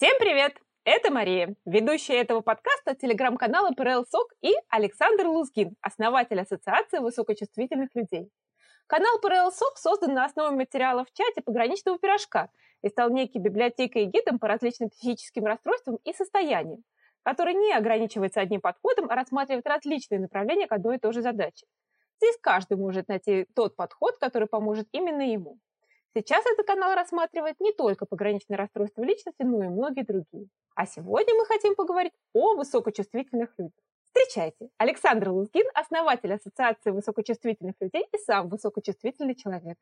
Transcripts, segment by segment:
Всем привет! Это Мария, ведущая этого подкаста телеграм-канала ПРЛ СОК и Александр Лузгин, основатель Ассоциации высокочувствительных людей. Канал ПРЛ СОК создан на основе материалов в чате пограничного пирожка и стал некой библиотекой и гидом по различным психическим расстройствам и состояниям, который не ограничивается одним подходом, а рассматривает различные направления к одной и той же задаче. Здесь каждый может найти тот подход, который поможет именно ему. Сейчас этот канал рассматривает не только пограничные расстройства личности, но и многие другие. А сегодня мы хотим поговорить о высокочувствительных людях. Встречайте, Александр Лузгин, основатель Ассоциации высокочувствительных людей и сам высокочувствительный человек.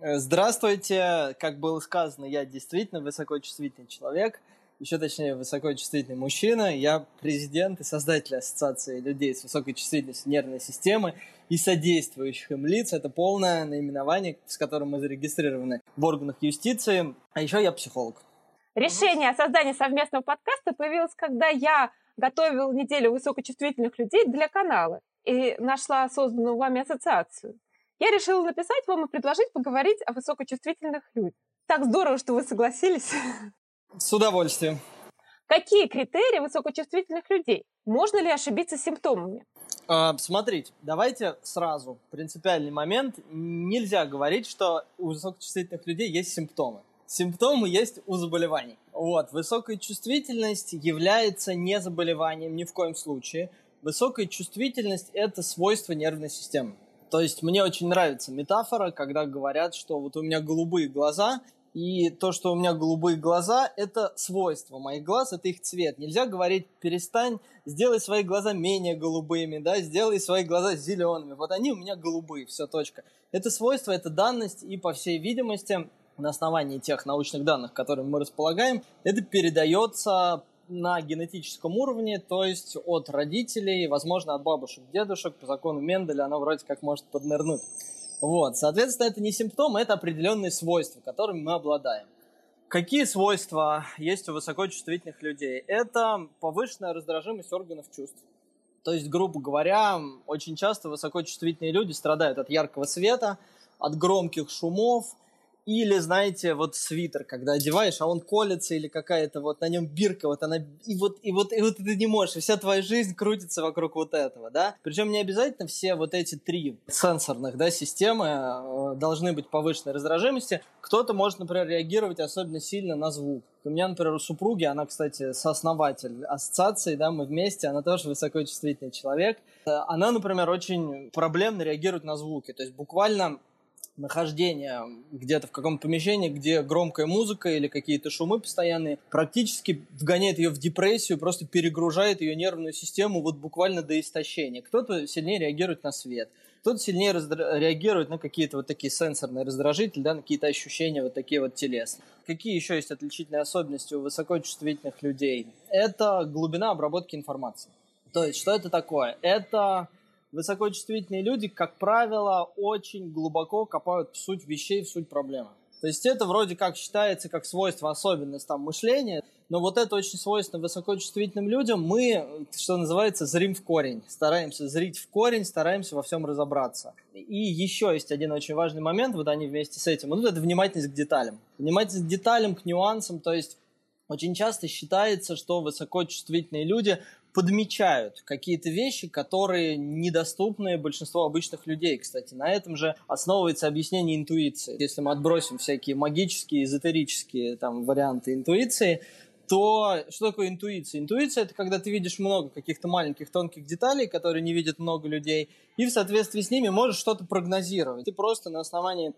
Э, здравствуйте, как было сказано, я действительно высокочувствительный человек – еще точнее высокочувствительный мужчина. Я президент и создатель Ассоциации людей с высокой чувствительностью нервной системы и содействующих им лиц. Это полное наименование, с которым мы зарегистрированы в органах юстиции. А еще я психолог. Решение о создании совместного подкаста появилось, когда я готовила неделю высокочувствительных людей для канала и нашла созданную вами ассоциацию. Я решила написать вам и предложить поговорить о высокочувствительных людях. Так здорово, что вы согласились. С удовольствием. Какие критерии высокочувствительных людей? Можно ли ошибиться с симптомами? А, смотрите, давайте сразу. Принципиальный момент. Нельзя говорить, что у высокочувствительных людей есть симптомы. Симптомы есть у заболеваний. Вот. Высокая чувствительность является не заболеванием ни в коем случае. Высокая чувствительность – это свойство нервной системы. То есть мне очень нравится метафора, когда говорят, что вот у меня голубые глаза, и то, что у меня голубые глаза, это свойство моих глаз, это их цвет. Нельзя говорить, перестань, сделай свои глаза менее голубыми, да, сделай свои глаза зелеными. Вот они у меня голубые, все, точка. Это свойство, это данность, и по всей видимости, на основании тех научных данных, которыми мы располагаем, это передается на генетическом уровне, то есть от родителей, возможно, от бабушек, дедушек, по закону Менделя оно вроде как может поднырнуть. Вот, соответственно, это не симптом, это определенные свойства, которыми мы обладаем. Какие свойства есть у высокочувствительных людей? Это повышенная раздражимость органов чувств. То есть, грубо говоря, очень часто высокочувствительные люди страдают от яркого света, от громких шумов, или, знаете, вот свитер, когда одеваешь, а он колется, или какая-то вот на нем бирка, вот она, и вот, и вот, и вот ты не можешь, и вся твоя жизнь крутится вокруг вот этого, да. Причем не обязательно все вот эти три сенсорных, да, системы э, должны быть повышенной раздражимости. Кто-то может, например, реагировать особенно сильно на звук. У меня, например, у супруги, она, кстати, сооснователь ассоциации, да, мы вместе, она тоже высокочувствительный человек. Э, она, например, очень проблемно реагирует на звуки. То есть буквально нахождение где-то в каком-то помещении, где громкая музыка или какие-то шумы постоянные, практически вгоняет ее в депрессию, просто перегружает ее нервную систему вот буквально до истощения. Кто-то сильнее реагирует на свет, кто-то сильнее раздра... реагирует на какие-то вот такие сенсорные раздражители, да, на какие-то ощущения вот такие вот телесные. Какие еще есть отличительные особенности у высокочувствительных людей? Это глубина обработки информации. То есть, что это такое? Это высокочувствительные люди, как правило, очень глубоко копают в суть вещей, в суть проблемы. То есть это вроде как считается как свойство, особенность там мышления, но вот это очень свойственно высокочувствительным людям. Мы, что называется, зрим в корень. Стараемся зрить в корень, стараемся во всем разобраться. И еще есть один очень важный момент, вот они вместе с этим. Вот это внимательность к деталям. Внимательность к деталям, к нюансам, то есть очень часто считается, что высокочувствительные люди подмечают какие-то вещи, которые недоступны большинству обычных людей. Кстати, на этом же основывается объяснение интуиции. Если мы отбросим всякие магические, эзотерические там, варианты интуиции, то что такое интуиция? Интуиция – это когда ты видишь много каких-то маленьких тонких деталей, которые не видят много людей, и в соответствии с ними можешь что-то прогнозировать. Ты просто на основании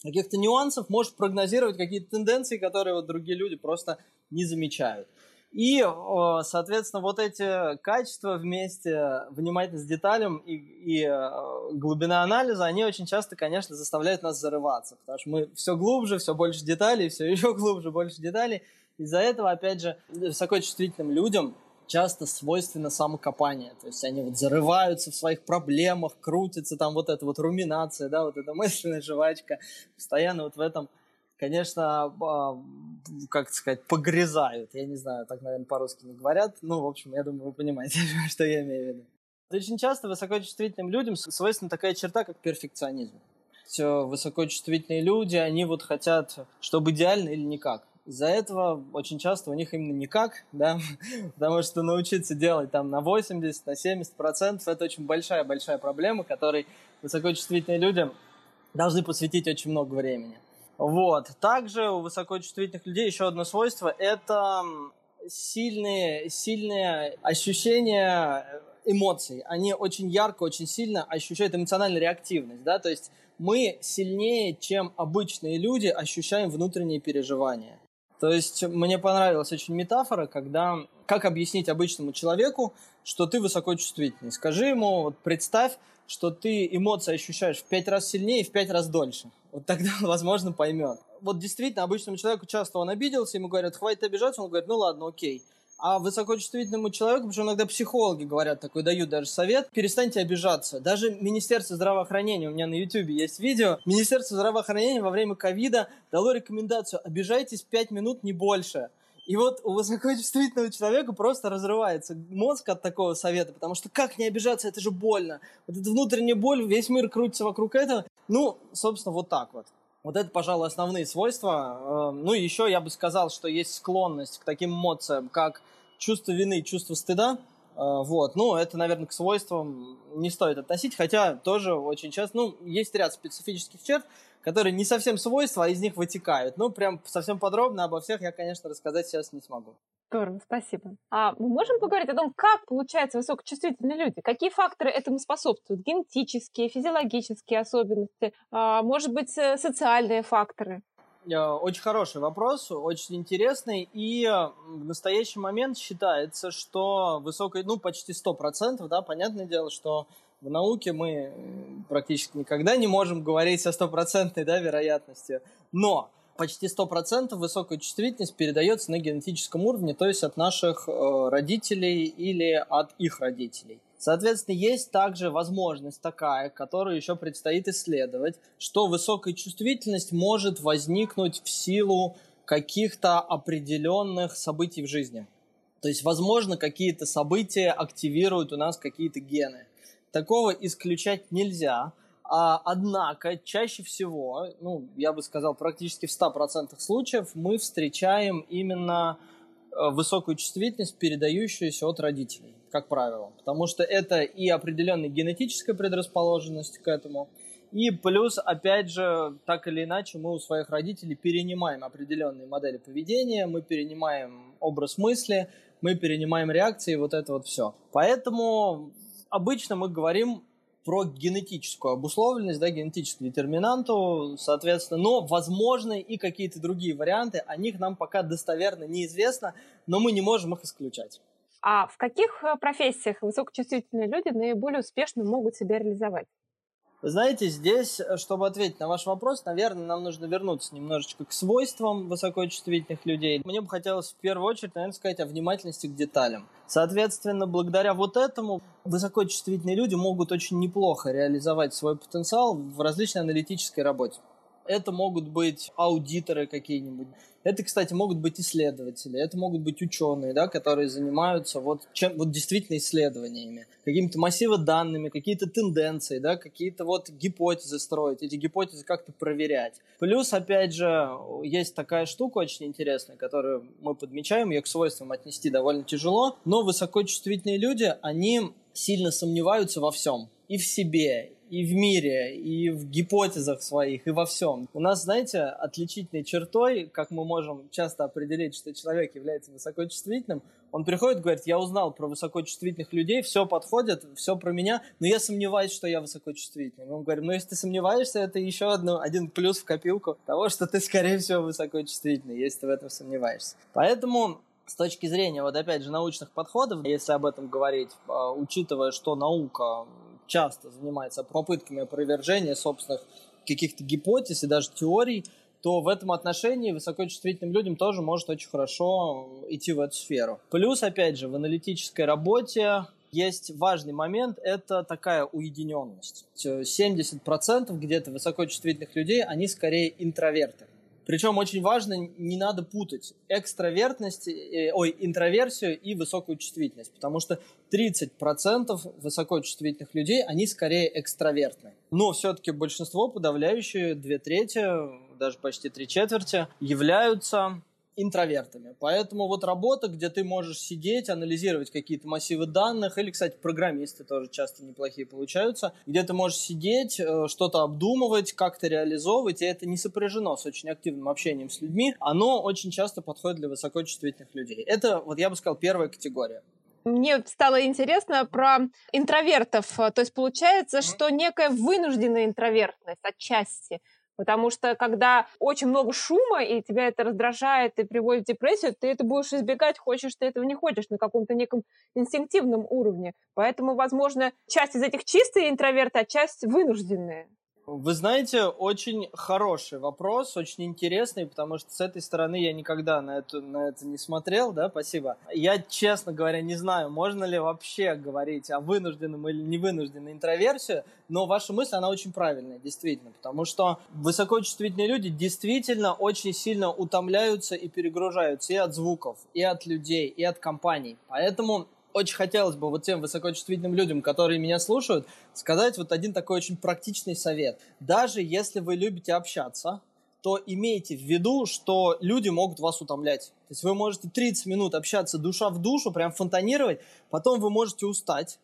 каких-то нюансов можешь прогнозировать какие-то тенденции, которые вот другие люди просто не замечают. И, соответственно, вот эти качества вместе, внимательность к деталям и, и глубина анализа, они очень часто, конечно, заставляют нас зарываться, потому что мы все глубже, все больше деталей, все еще глубже, больше деталей. Из-за этого, опять же, высокочувствительным людям часто свойственно самокопание. То есть они вот зарываются в своих проблемах, крутятся, там вот эта вот руминация, да, вот эта мысленная жвачка, постоянно вот в этом конечно, как сказать, погрязают. Я не знаю, так, наверное, по-русски не говорят. Ну, в общем, я думаю, вы понимаете, что я имею в виду. Очень часто высокочувствительным людям свойственна такая черта, как перфекционизм. Все высокочувствительные люди, они вот хотят, чтобы идеально или никак. Из-за этого очень часто у них именно никак, да, потому что научиться делать там на 80, на 70 процентов, это очень большая-большая проблема, которой высокочувствительные люди должны посвятить очень много времени. Вот. Также у высокочувствительных людей еще одно свойство – это сильные, сильные ощущения эмоций. Они очень ярко, очень сильно ощущают эмоциональную реактивность. Да? То есть мы сильнее, чем обычные люди, ощущаем внутренние переживания. То есть мне понравилась очень метафора, когда как объяснить обычному человеку, что ты высокочувствительный. Скажи ему, вот представь, что ты эмоции ощущаешь в пять раз сильнее и в пять раз дольше. Вот тогда он, возможно, поймет. Вот действительно, обычному человеку часто он обиделся, ему говорят, хватит обижаться, он говорит, ну ладно, окей. А высокочувствительному человеку, потому иногда психологи говорят, такой дают даже совет, перестаньте обижаться. Даже Министерство здравоохранения, у меня на YouTube есть видео, Министерство здравоохранения во время ковида дало рекомендацию, обижайтесь 5 минут, не больше. И вот у высокочувствительного человека просто разрывается мозг от такого совета, потому что как не обижаться, это же больно. Вот эта внутренняя боль, весь мир крутится вокруг этого. Ну, собственно, вот так вот. Вот это, пожалуй, основные свойства. Эм, ну еще я бы сказал, что есть склонность к таким эмоциям, как чувство вины, чувство стыда. Э, вот, ну, это, наверное, к свойствам не стоит относить, хотя тоже очень часто, ну, есть ряд специфических черт, которые не совсем свойства, а из них вытекают. Ну, прям совсем подробно обо всех я, конечно, рассказать сейчас не смогу. Здорово, спасибо. А мы можем поговорить о том, как получаются высокочувствительные люди? Какие факторы этому способствуют? Генетические, физиологические особенности, а, может быть, э, социальные факторы? Э, очень хороший вопрос, очень интересный. И э, в настоящий момент считается, что высокой, ну, почти 100%, да, понятное дело, что в науке мы практически никогда не можем говорить о стопроцентной да, вероятности. Но почти 100% высокая чувствительность передается на генетическом уровне, то есть от наших э, родителей или от их родителей. Соответственно, есть также возможность такая, которую еще предстоит исследовать, что высокая чувствительность может возникнуть в силу каких-то определенных событий в жизни. То есть, возможно, какие-то события активируют у нас какие-то гены. Такого исключать нельзя. А, однако, чаще всего, ну, я бы сказал, практически в 100% случаев мы встречаем именно э, высокую чувствительность, передающуюся от родителей, как правило. Потому что это и определенная генетическая предрасположенность к этому, и плюс, опять же, так или иначе, мы у своих родителей перенимаем определенные модели поведения, мы перенимаем образ мысли, мы перенимаем реакции, вот это вот все. Поэтому обычно мы говорим про генетическую обусловленность, да, генетическую детерминанту, соответственно, но возможны и какие-то другие варианты, о них нам пока достоверно неизвестно, но мы не можем их исключать. А в каких э, профессиях высокочувствительные люди наиболее успешно могут себя реализовать? Вы знаете, здесь, э, чтобы ответить на ваш вопрос, наверное, нам нужно вернуться немножечко к свойствам высокочувствительных людей. Мне бы хотелось в первую очередь, наверное, сказать о внимательности к деталям. Соответственно, благодаря вот этому высокочувствительные люди могут очень неплохо реализовать свой потенциал в различной аналитической работе. Это могут быть аудиторы какие-нибудь. Это, кстати, могут быть исследователи, это могут быть ученые, да, которые занимаются вот, чем, вот действительно исследованиями, какими-то массивы данными, какие-то тенденции, да, какие-то вот гипотезы строить, эти гипотезы как-то проверять. Плюс, опять же, есть такая штука очень интересная, которую мы подмечаем, ее к свойствам отнести довольно тяжело, но высокочувствительные люди, они сильно сомневаются во всем. И в себе, и в мире, и в гипотезах своих, и во всем. У нас, знаете, отличительной чертой, как мы можем часто определить, что человек является высокочувствительным, он приходит говорит, я узнал про высокочувствительных людей, все подходит, все про меня, но я сомневаюсь, что я высокочувствительный. Мы говорим, ну если ты сомневаешься, это еще одно, один плюс в копилку того, что ты, скорее всего, высокочувствительный, если ты в этом сомневаешься. Поэтому с точки зрения, вот опять же, научных подходов, если об этом говорить, а, учитывая, что наука часто занимается попытками опровержения собственных каких-то гипотез и даже теорий, то в этом отношении высокочувствительным людям тоже может очень хорошо идти в эту сферу. Плюс, опять же, в аналитической работе есть важный момент, это такая уединенность. 70% где-то высокочувствительных людей, они скорее интроверты. Причем очень важно, не надо путать экстравертность, э, ой, интроверсию и высокую чувствительность, потому что 30% высокочувствительных людей, они скорее экстравертны. Но все-таки большинство, подавляющее, две трети, даже почти три четверти, являются интровертами. Поэтому вот работа, где ты можешь сидеть, анализировать какие-то массивы данных, или, кстати, программисты тоже часто неплохие получаются, где ты можешь сидеть, э, что-то обдумывать, как-то реализовывать, и это не сопряжено с очень активным общением с людьми, оно очень часто подходит для высокочувствительных людей. Это, вот я бы сказал, первая категория мне стало интересно про интровертов. То есть получается, что некая вынужденная интровертность отчасти. Потому что когда очень много шума, и тебя это раздражает и приводит в депрессию, ты это будешь избегать, хочешь ты этого не хочешь, на каком-то неком инстинктивном уровне. Поэтому, возможно, часть из этих чистые интроверты, а часть вынужденные. Вы знаете, очень хороший вопрос, очень интересный, потому что с этой стороны я никогда на, эту, на это не смотрел, да, спасибо. Я, честно говоря, не знаю, можно ли вообще говорить о вынужденном или невынужденной интроверсии, но ваша мысль, она очень правильная, действительно, потому что высокочувствительные люди действительно очень сильно утомляются и перегружаются и от звуков, и от людей, и от компаний. Поэтому очень хотелось бы вот тем высокочувствительным людям, которые меня слушают, сказать вот один такой очень практичный совет. Даже если вы любите общаться, то имейте в виду, что люди могут вас утомлять. То есть вы можете 30 минут общаться душа в душу, прям фонтанировать, потом вы можете устать.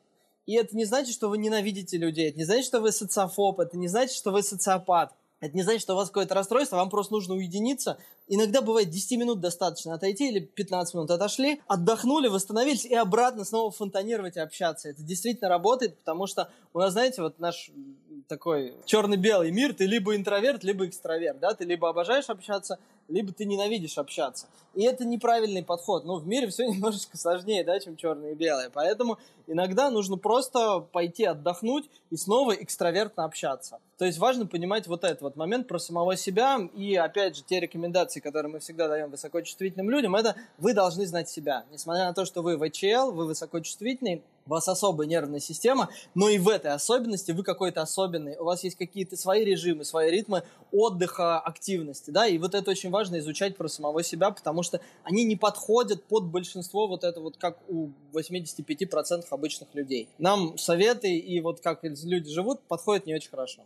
И это не значит, что вы ненавидите людей, это не значит, что вы социофоб, это не значит, что вы социопат. Это не значит, что у вас какое-то расстройство, вам просто нужно уединиться. Иногда бывает 10 минут достаточно отойти или 15 минут отошли, отдохнули, восстановились и обратно снова фонтанировать и общаться. Это действительно работает, потому что у нас, знаете, вот наш такой черно-белый мир, ты либо интроверт, либо экстраверт, да, ты либо обожаешь общаться, либо ты ненавидишь общаться. И это неправильный подход. Ну, в мире все немножечко сложнее, да, чем черное и белое. Поэтому иногда нужно просто пойти отдохнуть и снова экстравертно общаться. То есть важно понимать вот этот вот момент про самого себя. И, опять же, те рекомендации, которые мы всегда даем высокочувствительным людям, это вы должны знать себя. Несмотря на то, что вы ВЧЛ, вы высокочувствительный, у вас особая нервная система, но и в этой особенности вы какой-то особенный. У вас есть какие-то свои режимы, свои ритмы отдыха, активности, да, и вот это очень важно изучать про самого себя, потому что они не подходят под большинство вот это вот как у 85% обычных людей. Нам советы и вот как люди живут подходят не очень хорошо.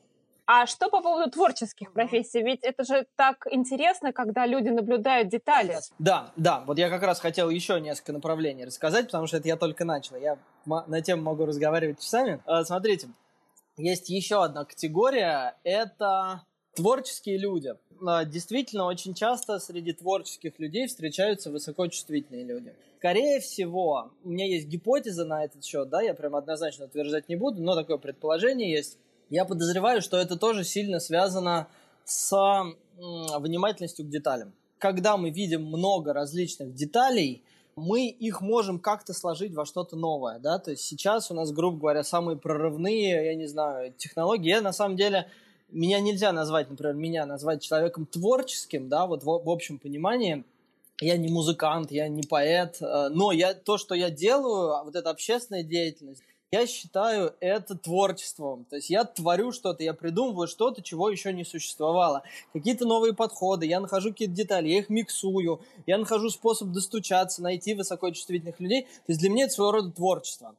А что по поводу творческих профессий? Ведь это же так интересно, когда люди наблюдают детали. Да, да. Вот я как раз хотел еще несколько направлений рассказать, потому что это я только начал. Я на тему могу разговаривать часами. А, смотрите, есть еще одна категория. Это творческие люди. А, действительно, очень часто среди творческих людей встречаются высокочувствительные люди. Скорее всего, у меня есть гипотеза на этот счет, да, я прям однозначно утверждать не буду, но такое предположение есть я подозреваю, что это тоже сильно связано с внимательностью к деталям. Когда мы видим много различных деталей, мы их можем как-то сложить во что-то новое, да, то есть сейчас у нас, грубо говоря, самые прорывные, я не знаю, технологии. Я на самом деле, меня нельзя назвать, например, меня назвать человеком творческим, да, вот в, в общем понимании, я не музыкант, я не поэт, э, но я, то, что я делаю, вот эта общественная деятельность, я считаю это творчеством. То есть я творю что-то, я придумываю что-то, чего еще не существовало. Какие-то новые подходы, я нахожу какие-то детали, я их миксую, я нахожу способ достучаться, найти высокочувствительных людей. То есть для меня это своего рода творчество.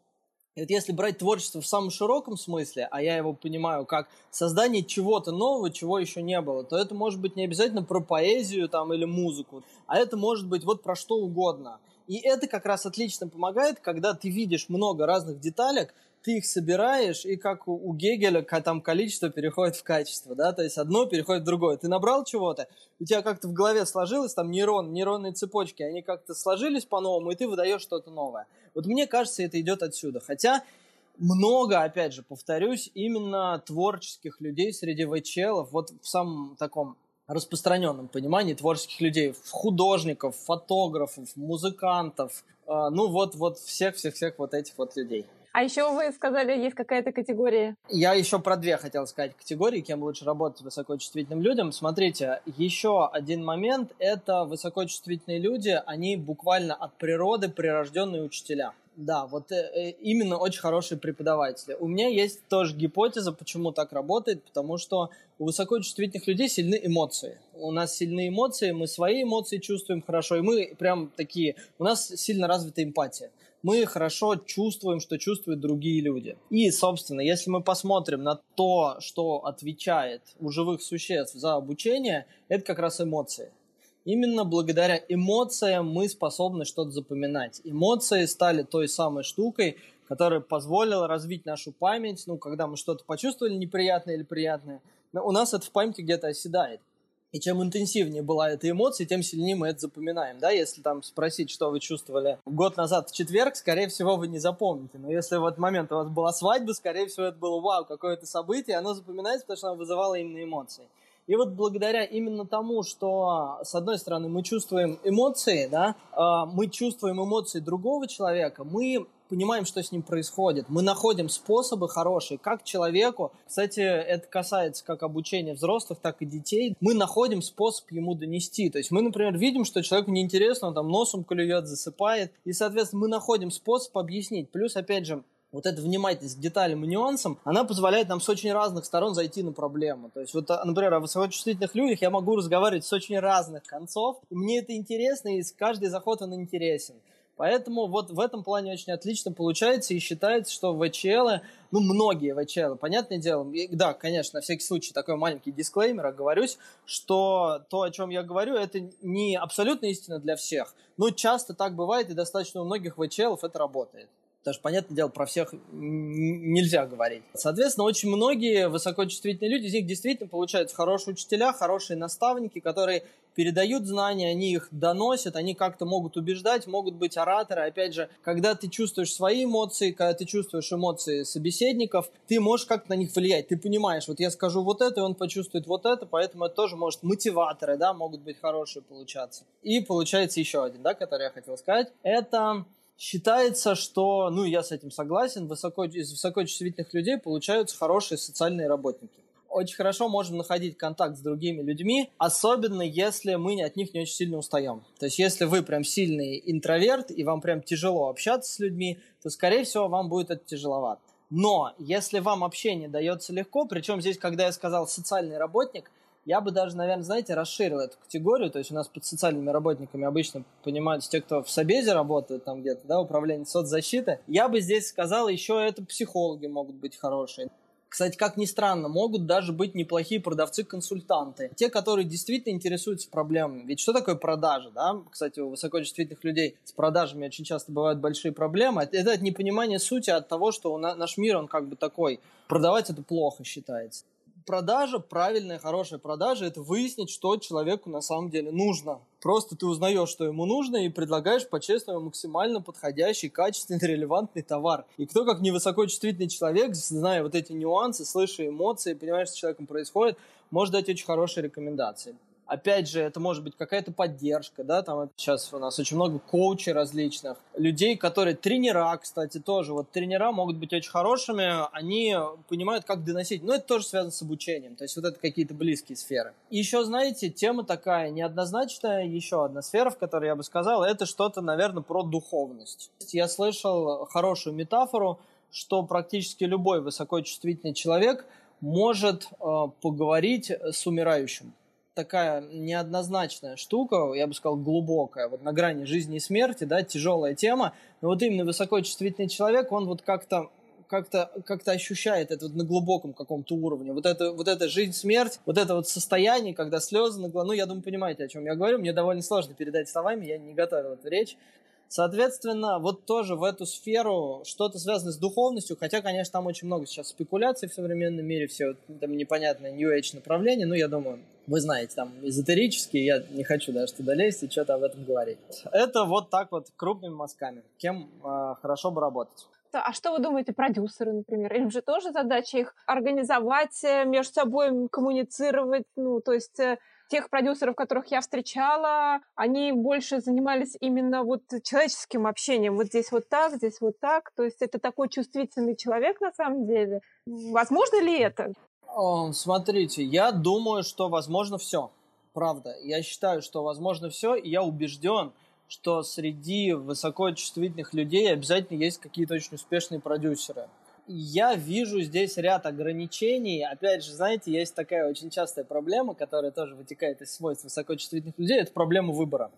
И вот если брать творчество в самом широком смысле, а я его понимаю как создание чего-то нового, чего еще не было, то это может быть не обязательно про поэзию там, или музыку, а это может быть вот про что угодно – и это как раз отлично помогает, когда ты видишь много разных деталек, ты их собираешь, и как у Гегеля там количество переходит в качество, да, то есть одно переходит в другое. Ты набрал чего-то, у тебя как-то в голове сложилось, там нейрон, нейронные цепочки, они как-то сложились по-новому, и ты выдаешь что-то новое. Вот мне кажется, это идет отсюда. Хотя много, опять же, повторюсь, именно творческих людей среди ВЧЛов, вот в самом таком распространенном понимании творческих людей, художников, фотографов, музыкантов, э, ну вот, вот всех-всех-всех вот этих вот людей. А еще вы сказали, есть какая-то категория. Я еще про две хотел сказать категории, кем лучше работать высокочувствительным людям. Смотрите, еще один момент – это высокочувствительные люди, они буквально от природы прирожденные учителя. Да, вот э, э, именно очень хорошие преподаватели. У меня есть тоже гипотеза, почему так работает, потому что у высокочувствительных людей сильны эмоции. У нас сильны эмоции, мы свои эмоции чувствуем хорошо, и мы прям такие, у нас сильно развита эмпатия. Мы хорошо чувствуем, что чувствуют другие люди. И, собственно, если мы посмотрим на то, что отвечает у живых существ за обучение, это как раз эмоции. Именно благодаря эмоциям мы способны что-то запоминать. Эмоции стали той самой штукой, которая позволила развить нашу память. Ну, когда мы что-то почувствовали неприятное или приятное, у нас это в памяти где-то оседает. И чем интенсивнее была эта эмоция, тем сильнее мы это запоминаем. Да? Если там спросить, что вы чувствовали год назад в четверг, скорее всего, вы не запомните. Но если в этот момент у вас была свадьба, скорее всего, это было вау, какое-то событие, оно запоминается, потому что оно вызывало именно эмоции. И вот благодаря именно тому, что, с одной стороны, мы чувствуем эмоции, да, а, мы чувствуем эмоции другого человека, мы понимаем, что с ним происходит. Мы находим способы хорошие, как человеку, кстати, это касается как обучения взрослых, так и детей, мы находим способ ему донести. То есть мы, например, видим, что человеку неинтересно, он там носом клюет, засыпает, и, соответственно, мы находим способ объяснить. Плюс, опять же, вот эта внимательность к деталям и нюансам, она позволяет нам с очень разных сторон зайти на проблему. То есть вот, а, например, о высокочувствительных людях я могу разговаривать с очень разных концов, и мне это интересно, и каждый заход он интересен. Поэтому вот в этом плане очень отлично получается и считается, что ВЧЛ, ну, многие ВЧЛ, понятное дело, и, да, конечно, на всякий случай такой маленький дисклеймер, оговорюсь, что то, о чем я говорю, это не абсолютно истина для всех, но часто так бывает, и достаточно у многих ВЧЛов это работает. Даже, понятное дело, про всех нельзя говорить. Соответственно, очень многие высокочувствительные люди, из них действительно получаются хорошие учителя, хорошие наставники, которые передают знания, они их доносят, они как-то могут убеждать, могут быть ораторы. Опять же, когда ты чувствуешь свои эмоции, когда ты чувствуешь эмоции собеседников, ты можешь как-то на них влиять. Ты понимаешь, вот я скажу вот это, и он почувствует вот это, поэтому это тоже может мотиваторы, да, могут быть хорошие получаться. И получается еще один, да, который я хотел сказать. Это Считается, что, ну, я с этим согласен, высоко, из высокочувствительных людей получаются хорошие социальные работники. Очень хорошо можем находить контакт с другими людьми, особенно если мы от них не очень сильно устаем. То есть, если вы прям сильный интроверт, и вам прям тяжело общаться с людьми, то, скорее всего, вам будет это тяжеловато. Но если вам общение дается легко, причем здесь, когда я сказал социальный работник – я бы даже, наверное, знаете, расширил эту категорию. То есть у нас под социальными работниками обычно понимаются те, кто в Собезе работают там где-то, да, управление соцзащиты. Я бы здесь сказал, еще это психологи могут быть хорошие. Кстати, как ни странно, могут даже быть неплохие продавцы-консультанты. Те, которые действительно интересуются проблемами. Ведь что такое продажа, да? Кстати, у высокочувствительных людей с продажами очень часто бывают большие проблемы. Это от непонимания сути, от того, что наш мир, он как бы такой. Продавать это плохо считается продажа, правильная, хорошая продажа, это выяснить, что человеку на самом деле нужно. Просто ты узнаешь, что ему нужно, и предлагаешь по-честному максимально подходящий, качественный, релевантный товар. И кто, как невысокочувствительный человек, зная вот эти нюансы, слыша эмоции, понимая, что с человеком происходит, может дать очень хорошие рекомендации. Опять же, это может быть какая-то поддержка, да, там сейчас у нас очень много коучей различных, людей, которые тренера, кстати, тоже, вот тренера могут быть очень хорошими, они понимают, как доносить, но это тоже связано с обучением, то есть вот это какие-то близкие сферы. Еще, знаете, тема такая неоднозначная, еще одна сфера, в которой я бы сказал, это что-то, наверное, про духовность. Я слышал хорошую метафору, что практически любой высокочувствительный человек может э, поговорить с умирающим такая неоднозначная штука, я бы сказал, глубокая, вот на грани жизни и смерти, да, тяжелая тема, но вот именно высокочувствительный человек, он вот как-то как-то как ощущает это вот на глубоком каком-то уровне. Вот это, вот это жизнь-смерть, вот это вот состояние, когда слезы на глазу. Ну, я думаю, понимаете, о чем я говорю. Мне довольно сложно передать словами, я не готовил эту речь. Соответственно, вот тоже в эту сферу что-то связано с духовностью, хотя, конечно, там очень много сейчас спекуляций в современном мире, все там непонятное New Age направление, ну, я думаю, вы знаете, там эзотерические, я не хочу даже туда лезть и что-то об этом говорить. Это вот так вот крупными мазками. Кем э, хорошо бы работать? А что вы думаете, продюсеры, например? Им же тоже задача их организовать, э, между собой коммуницировать, ну, то есть э, тех продюсеров, которых я встречала, они больше занимались именно вот человеческим общением. Вот здесь вот так, здесь вот так. То есть это такой чувствительный человек на самом деле. Возможно ли это? Смотрите, я думаю, что возможно все. Правда. Я считаю, что возможно все, и я убежден, что среди высокочувствительных людей обязательно есть какие-то очень успешные продюсеры я вижу здесь ряд ограничений. Опять же, знаете, есть такая очень частая проблема, которая тоже вытекает из свойств высокочувствительных людей, это проблема выбора.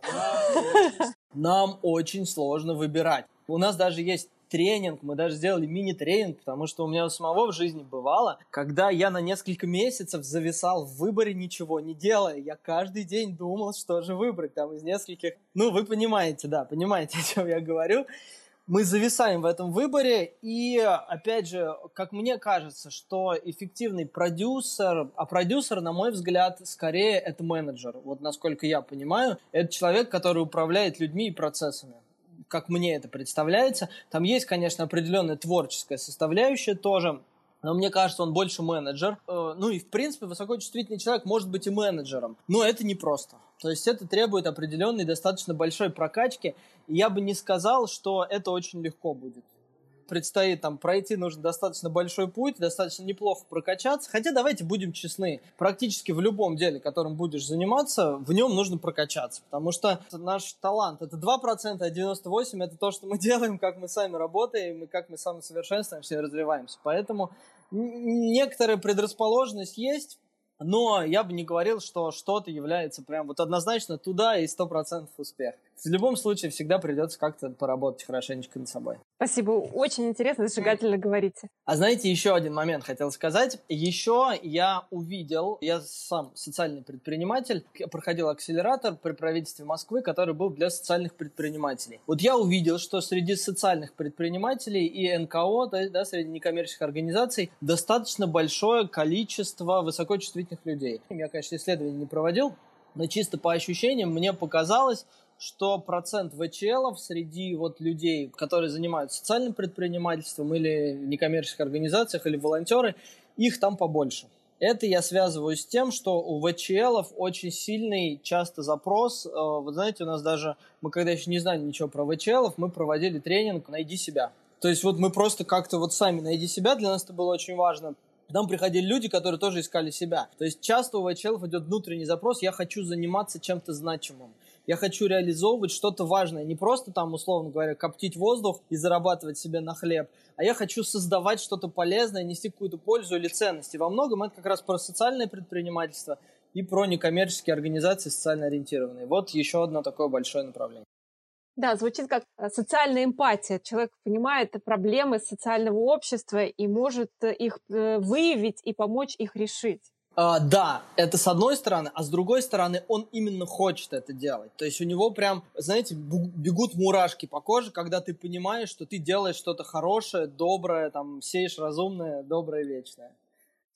Нам очень сложно выбирать. У нас даже есть тренинг, мы даже сделали мини-тренинг, потому что у меня у самого в жизни бывало, когда я на несколько месяцев зависал в выборе ничего не делая. Я каждый день думал, что же выбрать там из нескольких. Ну, вы понимаете, да, понимаете, о чем я говорю мы зависаем в этом выборе, и, опять же, как мне кажется, что эффективный продюсер, а продюсер, на мой взгляд, скорее это менеджер, вот насколько я понимаю, это человек, который управляет людьми и процессами. Как мне это представляется. Там есть, конечно, определенная творческая составляющая тоже, но мне кажется, он больше менеджер. Э, ну и, в принципе, высокочувствительный человек может быть и менеджером, но это непросто. То есть это требует определенной достаточно большой прокачки, и я бы не сказал, что это очень легко будет. Предстоит там пройти, нужно достаточно большой путь, достаточно неплохо прокачаться. Хотя давайте будем честны, практически в любом деле, которым будешь заниматься, в нем нужно прокачаться. Потому что наш талант это 2%, а 98% это то, что мы делаем, как мы сами работаем и как мы самосовершенствуемся и развиваемся. Поэтому некоторая предрасположенность есть, но я бы не говорил, что что-то является прям вот однозначно туда и 100% успех. В любом случае всегда придется как-то поработать хорошенечко над собой. Спасибо, очень интересно, зажигательно говорите. А знаете, еще один момент хотел сказать. Еще я увидел, я сам социальный предприниматель, проходил акселератор при правительстве Москвы, который был для социальных предпринимателей. Вот я увидел, что среди социальных предпринимателей и НКО, да, да, среди некоммерческих организаций, достаточно большое количество высокочувствительных людей. Я, конечно, исследований не проводил, но чисто по ощущениям мне показалось, что процент ВЧЛ среди вот людей, которые занимаются социальным предпринимательством или в некоммерческих организациях, или волонтеры, их там побольше. Это я связываю с тем, что у ВЧЛ очень сильный часто запрос. Э, вы знаете, у нас даже, мы когда еще не знали ничего про ВЧЛ, мы проводили тренинг «Найди себя». То есть вот мы просто как-то вот сами «Найди себя», для нас это было очень важно. К нам приходили люди, которые тоже искали себя. То есть часто у ВЧЛ идет внутренний запрос «я хочу заниматься чем-то значимым» я хочу реализовывать что-то важное, не просто там, условно говоря, коптить воздух и зарабатывать себе на хлеб, а я хочу создавать что-то полезное, нести какую-то пользу или ценность. Во многом это как раз про социальное предпринимательство и про некоммерческие организации социально ориентированные. Вот еще одно такое большое направление. Да, звучит как э, социальная эмпатия. Человек понимает проблемы социального общества и может их э, выявить и помочь их решить. Uh, да, это с одной стороны, а с другой стороны, он именно хочет это делать. То есть у него прям, знаете, бегут мурашки по коже, когда ты понимаешь, что ты делаешь что-то хорошее, доброе, там, сеешь разумное, доброе, вечное.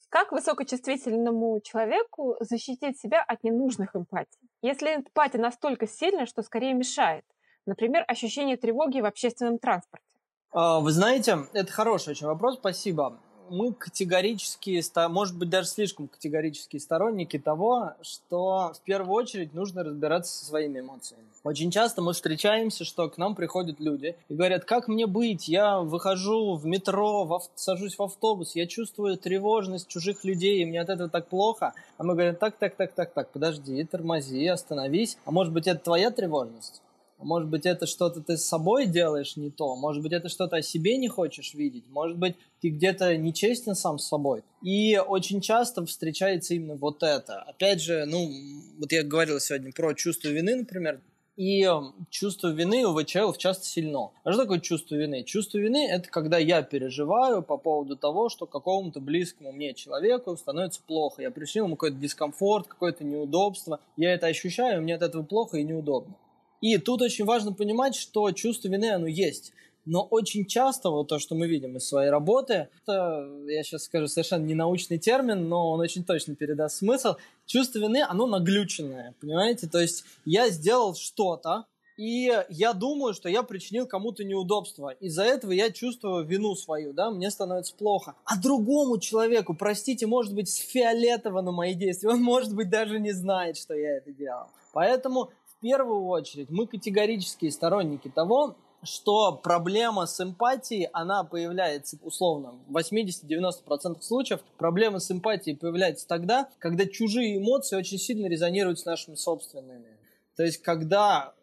Как высокочувствительному человеку защитить себя от ненужных эмпатий? Если эмпатия настолько сильная, что скорее мешает. Например, ощущение тревоги в общественном транспорте. Uh, вы знаете, это хороший очень вопрос, спасибо мы категорически, может быть, даже слишком категорические сторонники того, что в первую очередь нужно разбираться со своими эмоциями. Очень часто мы встречаемся, что к нам приходят люди и говорят, как мне быть, я выхожу в метро, в ав... сажусь в автобус, я чувствую тревожность чужих людей, и мне от этого так плохо. А мы говорим, так, так, так, так, так, подожди, тормози, остановись. А может быть, это твоя тревожность? Может быть, это что-то ты с собой делаешь не то. Может быть, это что-то о себе не хочешь видеть. Может быть, ты где-то нечестен сам с собой. И очень часто встречается именно вот это. Опять же, ну, вот я говорил сегодня про чувство вины, например. И чувство вины у ВЧЛ часто сильно. А что такое чувство вины? Чувство вины – это когда я переживаю по поводу того, что какому-то близкому мне человеку становится плохо. Я причинил ему какой-то дискомфорт, какое-то неудобство. Я это ощущаю, и мне от этого плохо и неудобно. И тут очень важно понимать, что чувство вины, оно есть. Но очень часто вот то, что мы видим из своей работы, это, я сейчас скажу совершенно не научный термин, но он очень точно передаст смысл. Чувство вины, оно наглюченное, понимаете? То есть я сделал что-то, и я думаю, что я причинил кому-то неудобство. Из-за этого я чувствую вину свою, да, мне становится плохо. А другому человеку, простите, может быть, с фиолетово на мои действия, он, может быть, даже не знает, что я это делал. Поэтому первую очередь мы категорические сторонники того, что проблема с эмпатией, она появляется условно в 80-90% случаев. Проблема с эмпатией появляется тогда, когда чужие эмоции очень сильно резонируют с нашими собственными. То есть, когда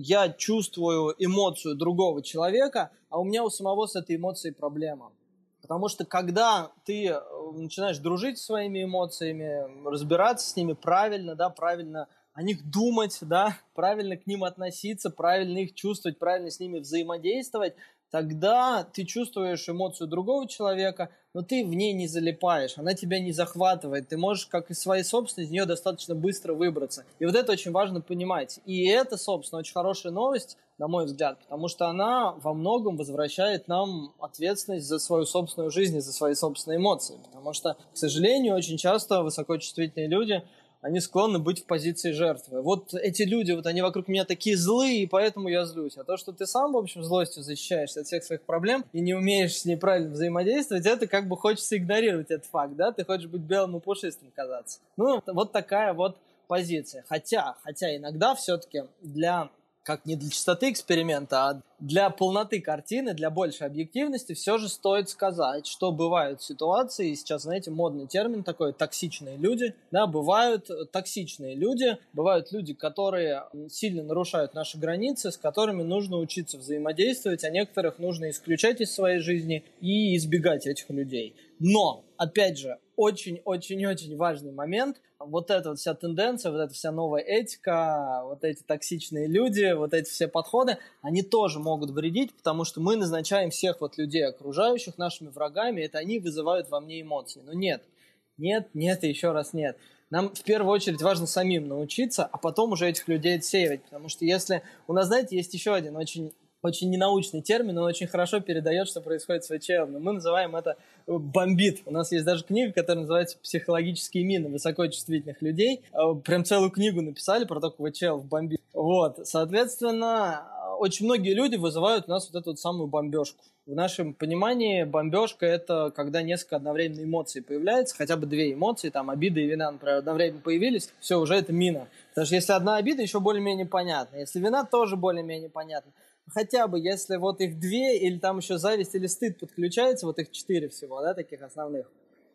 я чувствую эмоцию другого человека, а у меня у самого с этой эмоцией проблема. Потому что когда ты э, начинаешь дружить со своими эмоциями, разбираться с ними правильно, да, правильно о них думать, да, правильно к ним относиться, правильно их чувствовать, правильно с ними взаимодействовать, тогда ты чувствуешь эмоцию другого человека, но ты в ней не залипаешь, она тебя не захватывает, ты можешь, как из своей собственной, из нее достаточно быстро выбраться. И вот это очень важно понимать. И это, собственно, очень хорошая новость, на мой взгляд, потому что она во многом возвращает нам ответственность за свою собственную жизнь и за свои собственные эмоции. Потому что, к сожалению, очень часто высокочувствительные люди – они склонны быть в позиции жертвы. Вот эти люди, вот они вокруг меня такие злые, и поэтому я злюсь. А то, что ты сам, в общем, злостью защищаешься от всех своих проблем и не умеешь с ней правильно взаимодействовать, это как бы хочется игнорировать этот факт, да? Ты хочешь быть белым и пушистым казаться. Ну, вот такая вот позиция. Хотя, хотя иногда все-таки для как не для чистоты эксперимента, а для полноты картины, для большей объективности, все же стоит сказать, что бывают ситуации, сейчас, знаете, модный термин такой, токсичные люди, да, бывают токсичные люди, бывают люди, которые сильно нарушают наши границы, с которыми нужно учиться взаимодействовать, а некоторых нужно исключать из своей жизни и избегать этих людей. Но, опять же, очень-очень-очень важный момент. Вот эта вот вся тенденция, вот эта вся новая этика, вот эти токсичные люди, вот эти все подходы, они тоже могут вредить, потому что мы назначаем всех вот людей окружающих нашими врагами, это они вызывают во мне эмоции. Но нет, нет, нет и еще раз нет. Нам в первую очередь важно самим научиться, а потом уже этих людей отсеивать. Потому что если... У нас, знаете, есть еще один очень очень ненаучный термин, он очень хорошо передает, что происходит с ВЧЛ. Но мы называем это э, бомбит. У нас есть даже книга, которая называется «Психологические мины высокочувствительных людей». Э, прям целую книгу написали про то, как ВЧЛ бомбит. Вот, соответственно, очень многие люди вызывают у нас вот эту вот самую бомбежку. В нашем понимании бомбежка – это когда несколько одновременно эмоций появляется, хотя бы две эмоции, там обида и вина, например, одновременно появились, все, уже это мина. Потому что если одна обида, еще более-менее понятно. Если вина, тоже более-менее понятно хотя бы если вот их две, или там еще зависть или стыд подключается, вот их четыре всего, да, таких основных,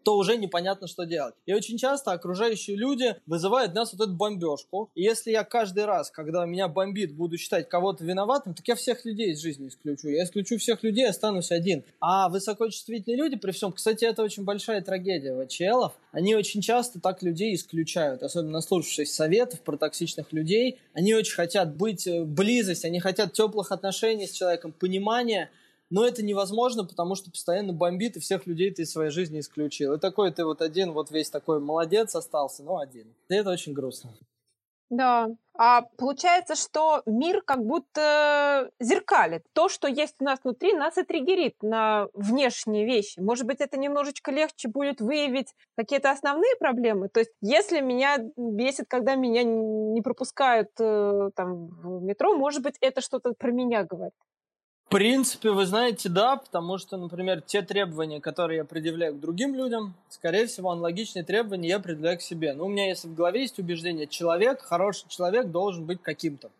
то уже непонятно, что делать. И очень часто окружающие люди вызывают нас вот эту бомбежку. И если я каждый раз, когда меня бомбит, буду считать кого-то виноватым, так я всех людей из жизни исключу. Я исключу всех людей, останусь один. А высокочувствительные люди, при всем, кстати, это очень большая трагедия ВЧЛов, они очень часто так людей исключают, особенно наслушавшись советов про токсичных людей. Они очень хотят быть э, близость, они хотят теплых отношений с человеком, понимания, но это невозможно, потому что постоянно бомбит, и всех людей ты из своей жизни исключил. И такой ты вот один, вот весь такой молодец остался, но один. И это очень грустно. Да. А получается, что мир как будто зеркалит. То, что есть у нас внутри, нас и триггерит на внешние вещи. Может быть, это немножечко легче будет выявить какие-то основные проблемы. То есть, если меня бесит, когда меня не пропускают э, там, в метро, может быть, это что-то про меня говорит. В принципе, вы знаете, да, потому что, например, те требования, которые я предъявляю к другим людям, скорее всего, аналогичные требования я предъявляю к себе. Но у меня, если в голове есть убеждение, человек, хороший человек должен быть каким-то.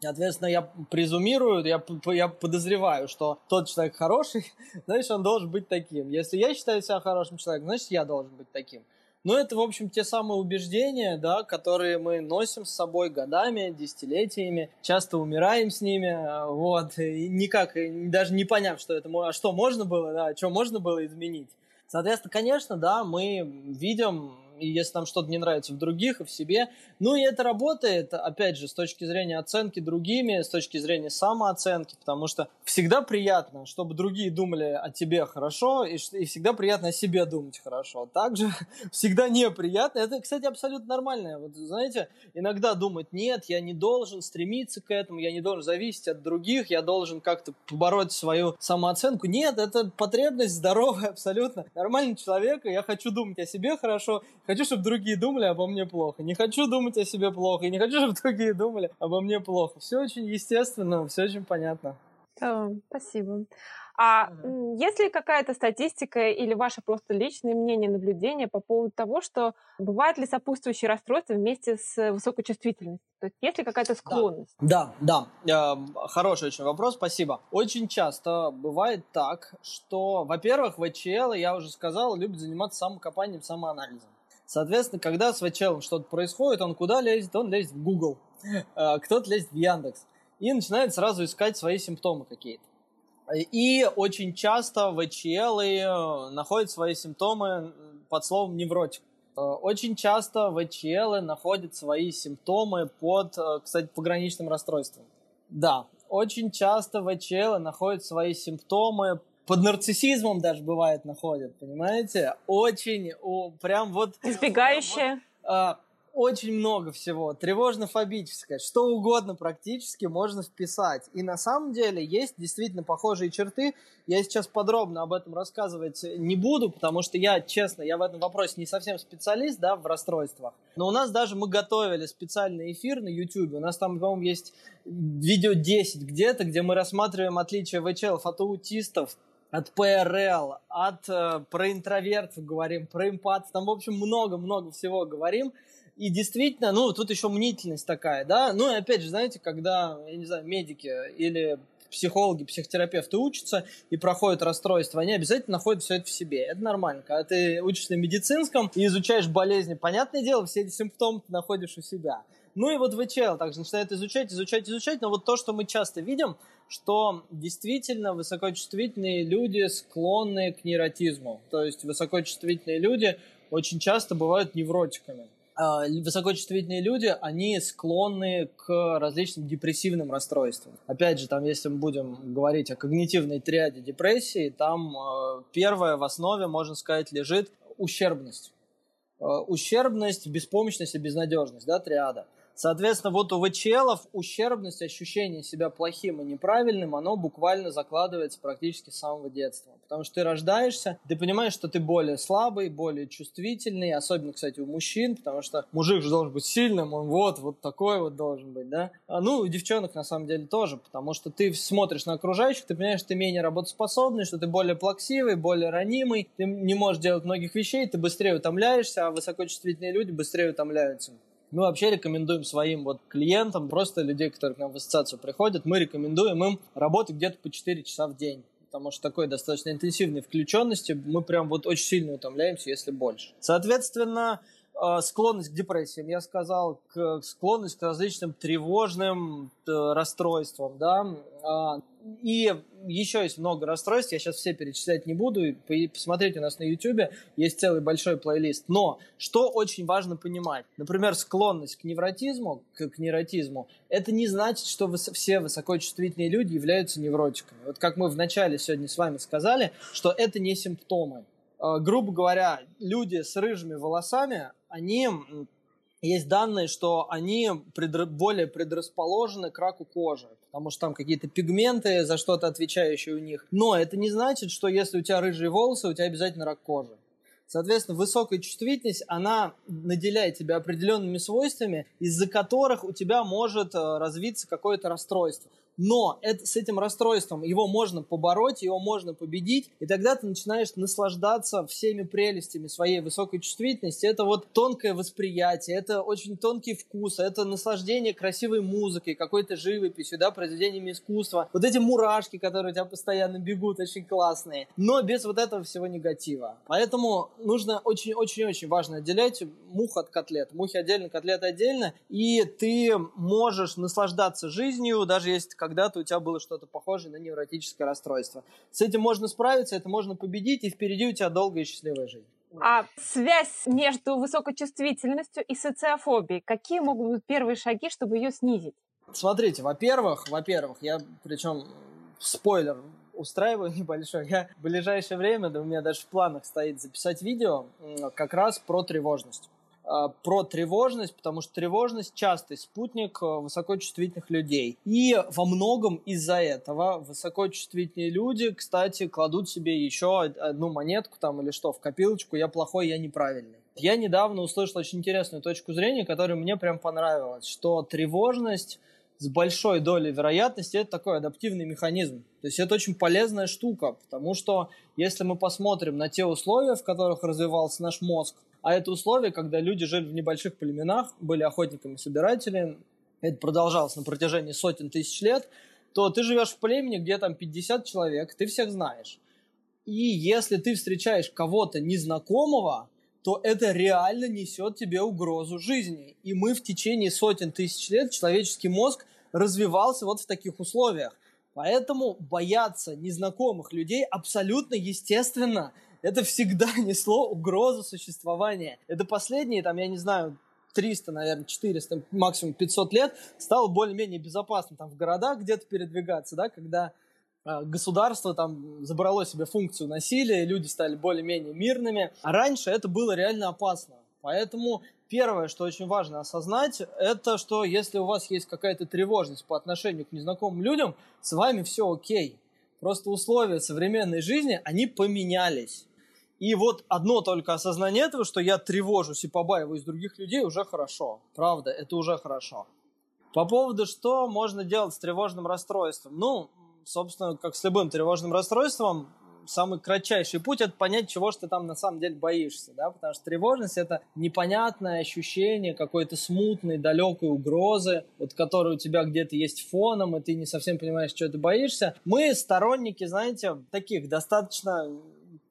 Соответственно, я презумирую, я, я подозреваю, что тот человек хороший, значит, он должен быть таким. Если я считаю себя хорошим человеком, значит, я должен быть таким. Но это, в общем, те самые убеждения, да, которые мы носим с собой годами, десятилетиями, часто умираем с ними, э, вот, и никак, даже не поняв, что это, а что можно было, да, что можно было изменить. Соответственно, конечно, да, мы видим и если нам что-то не нравится в других и в себе. Ну и это работает, опять же, с точки зрения оценки другими, с точки зрения самооценки, потому что всегда приятно, чтобы другие думали о тебе хорошо, и, и всегда приятно о себе думать хорошо. Также всегда неприятно. Это, кстати, абсолютно нормально. Вот, знаете, иногда думать, нет, я не должен стремиться к этому, я не должен зависеть от других, я должен как-то побороть свою самооценку. Нет, это потребность здоровая абсолютно. Нормальный человек, и я хочу думать о себе хорошо, Хочу, чтобы другие думали обо мне плохо. Не хочу думать о себе плохо. И не хочу, чтобы другие думали обо мне плохо. Все очень естественно, все очень понятно. Да, спасибо. А mm есть ли какая-то статистика или ваше просто личное мнение, наблюдение по поводу того, что бывает ли сопутствующие расстройства вместе с высокой чувствительностью? То есть есть ли какая-то склонность? Да, да. да. Эм, хороший очень вопрос, спасибо. Очень часто бывает так, что, во-первых, ВЧЛ, я уже сказал, любит заниматься самокопанием, самоанализом. Соответственно, когда с вачелом что-то происходит, он куда лезет? Он лезет в Google, а, кто-то лезет в Яндекс и начинает сразу искать свои симптомы какие-то. И очень часто ВЧЛ э, находят свои симптомы под словом невротик. Э, очень часто ВЧЛ находят свои симптомы под, э, кстати, пограничным расстройством. Да, очень часто ВЧЛ находят свои симптомы под нарциссизмом даже бывает находят, понимаете? Очень, о, прям вот... Избегающие. Вот, а, очень много всего. Тревожно-фобическое, что угодно практически можно вписать. И на самом деле есть действительно похожие черты. Я сейчас подробно об этом рассказывать не буду, потому что я, честно, я в этом вопросе не совсем специалист, да, в расстройствах. Но у нас даже мы готовили специальный эфир на YouTube. У нас там, по-моему, есть видео 10 где-то, где мы рассматриваем отличия ВЧЛ от аутистов, от ПРЛ, от э, про интровертов говорим, про эмпатов, там, в общем, много-много всего говорим. И действительно, ну, тут еще мнительность такая, да. Ну, и опять же, знаете, когда, я не знаю, медики или психологи, психотерапевты учатся и проходят расстройство, они обязательно находят все это в себе. Это нормально. Когда ты учишься на медицинском и изучаешь болезни, понятное дело, все эти симптомы ты находишь у себя. Ну и вот ВЧЛ также начинает изучать, изучать, изучать, но вот то, что мы часто видим, что действительно высокочувствительные люди склонны к нейротизму. То есть высокочувствительные люди очень часто бывают невротиками. А, высокочувствительные люди, они склонны к различным депрессивным расстройствам. Опять же, там, если мы будем говорить о когнитивной триаде депрессии, там э, первое в основе, можно сказать, лежит ущербность. Э, ущербность, беспомощность и безнадежность, да, триада. Соответственно, вот у ВЧЛов ущербность, ощущение себя плохим и неправильным, оно буквально закладывается практически с самого детства. Потому что ты рождаешься, ты понимаешь, что ты более слабый, более чувствительный, особенно, кстати, у мужчин, потому что мужик же должен быть сильным, он вот, вот такой вот должен быть, да. А, ну, у девчонок на самом деле тоже, потому что ты смотришь на окружающих, ты понимаешь, что ты менее работоспособный, что ты более плаксивый, более ранимый, ты не можешь делать многих вещей, ты быстрее утомляешься, а высокочувствительные люди быстрее утомляются. Мы вообще рекомендуем своим вот клиентам, просто людей, которые к нам в ассоциацию приходят, мы рекомендуем им работать где-то по 4 часа в день потому что такой достаточно интенсивной включенности мы прям вот очень сильно утомляемся, если больше. Соответственно, склонность к депрессиям, я сказал, к склонность к различным тревожным э, расстройствам, да, а, и еще есть много расстройств, я сейчас все перечислять не буду. Посмотрите у нас на YouTube, есть целый большой плейлист. Но что очень важно понимать, например, склонность к невротизму, к, к нейротизму, это не значит, что вы, все высокочувствительные люди являются невротиками. Вот как мы вначале сегодня с вами сказали, что это не симптомы. Э, грубо говоря, люди с рыжими волосами, они есть данные, что они предр... более предрасположены к раку кожи, потому что там какие-то пигменты за что-то отвечающие у них. Но это не значит, что если у тебя рыжие волосы, у тебя обязательно рак кожи. Соответственно, высокая чувствительность, она наделяет тебя определенными свойствами, из-за которых у тебя может э, развиться какое-то расстройство но это, с этим расстройством его можно побороть, его можно победить, и тогда ты начинаешь наслаждаться всеми прелестями своей высокой чувствительности. Это вот тонкое восприятие, это очень тонкий вкус, это наслаждение красивой музыкой, какой-то живописью, да, произведениями искусства. Вот эти мурашки, которые у тебя постоянно бегут, очень классные, но без вот этого всего негатива. Поэтому нужно очень-очень-очень важно отделять мух от котлет. Мухи отдельно, котлеты отдельно, и ты можешь наслаждаться жизнью, даже если когда-то у тебя было что-то похожее на невротическое расстройство. С этим можно справиться, это можно победить, и впереди у тебя долгая и счастливая жизнь. А связь между высокочувствительностью и социофобией, какие могут быть первые шаги, чтобы ее снизить? Смотрите, во-первых, во-первых, я причем спойлер устраиваю небольшой. Я в ближайшее время, да у меня даже в планах стоит записать видео как раз про тревожность. А, про тревожность, потому что тревожность частый спутник э, высокочувствительных людей. И во многом из-за этого высокочувствительные люди, кстати, кладут себе еще одну монетку там или что в копилочку «я плохой, я неправильный». Я недавно услышал очень интересную точку зрения, которая мне прям понравилась, что тревожность с большой долей вероятности это такой адаптивный механизм. То есть это очень полезная штука, потому что если мы посмотрим на те условия, в которых развивался наш мозг, а это условия, когда люди жили в небольших племенах, были охотниками-собирателями, это продолжалось на протяжении сотен тысяч лет, то ты живешь в племени, где там 50 человек, ты всех знаешь. И если ты встречаешь кого-то незнакомого, то это реально несет тебе угрозу жизни. И мы в течение сотен тысяч лет, человеческий мозг развивался вот в таких условиях. Поэтому бояться незнакомых людей абсолютно естественно – это всегда несло угрозу существования. Это последние, там, я не знаю, 300, наверное, 400, максимум 500 лет стало более-менее безопасным там в городах где-то передвигаться, да, когда а, государство там забрало себе функцию насилия, люди стали более-менее мирными. А раньше это было реально опасно. Поэтому первое, что очень важно осознать, это что если у вас есть какая-то тревожность по отношению к незнакомым людям, с вами все окей. Просто условия современной жизни, они поменялись. И вот одно только осознание этого, что я тревожусь и побаиваюсь других людей, уже хорошо. Правда, это уже хорошо. По поводу, что можно делать с тревожным расстройством. Ну, собственно, как с любым тревожным расстройством, самый кратчайший путь это понять, чего же ты там на самом деле боишься, да, потому что тревожность это непонятное ощущение какой-то смутной, далекой угрозы, вот которая у тебя где-то есть фоном, и ты не совсем понимаешь, что ты боишься. Мы сторонники, знаете, таких достаточно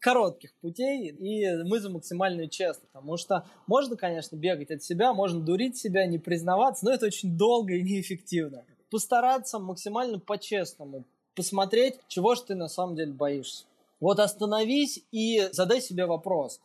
коротких путей, и мы за максимальную честность, потому что можно, конечно, бегать от себя, можно дурить себя, не признаваться, но это очень долго и неэффективно. Постараться максимально по-честному посмотреть, чего же ты на самом деле боишься. Вот остановись и задай себе вопрос.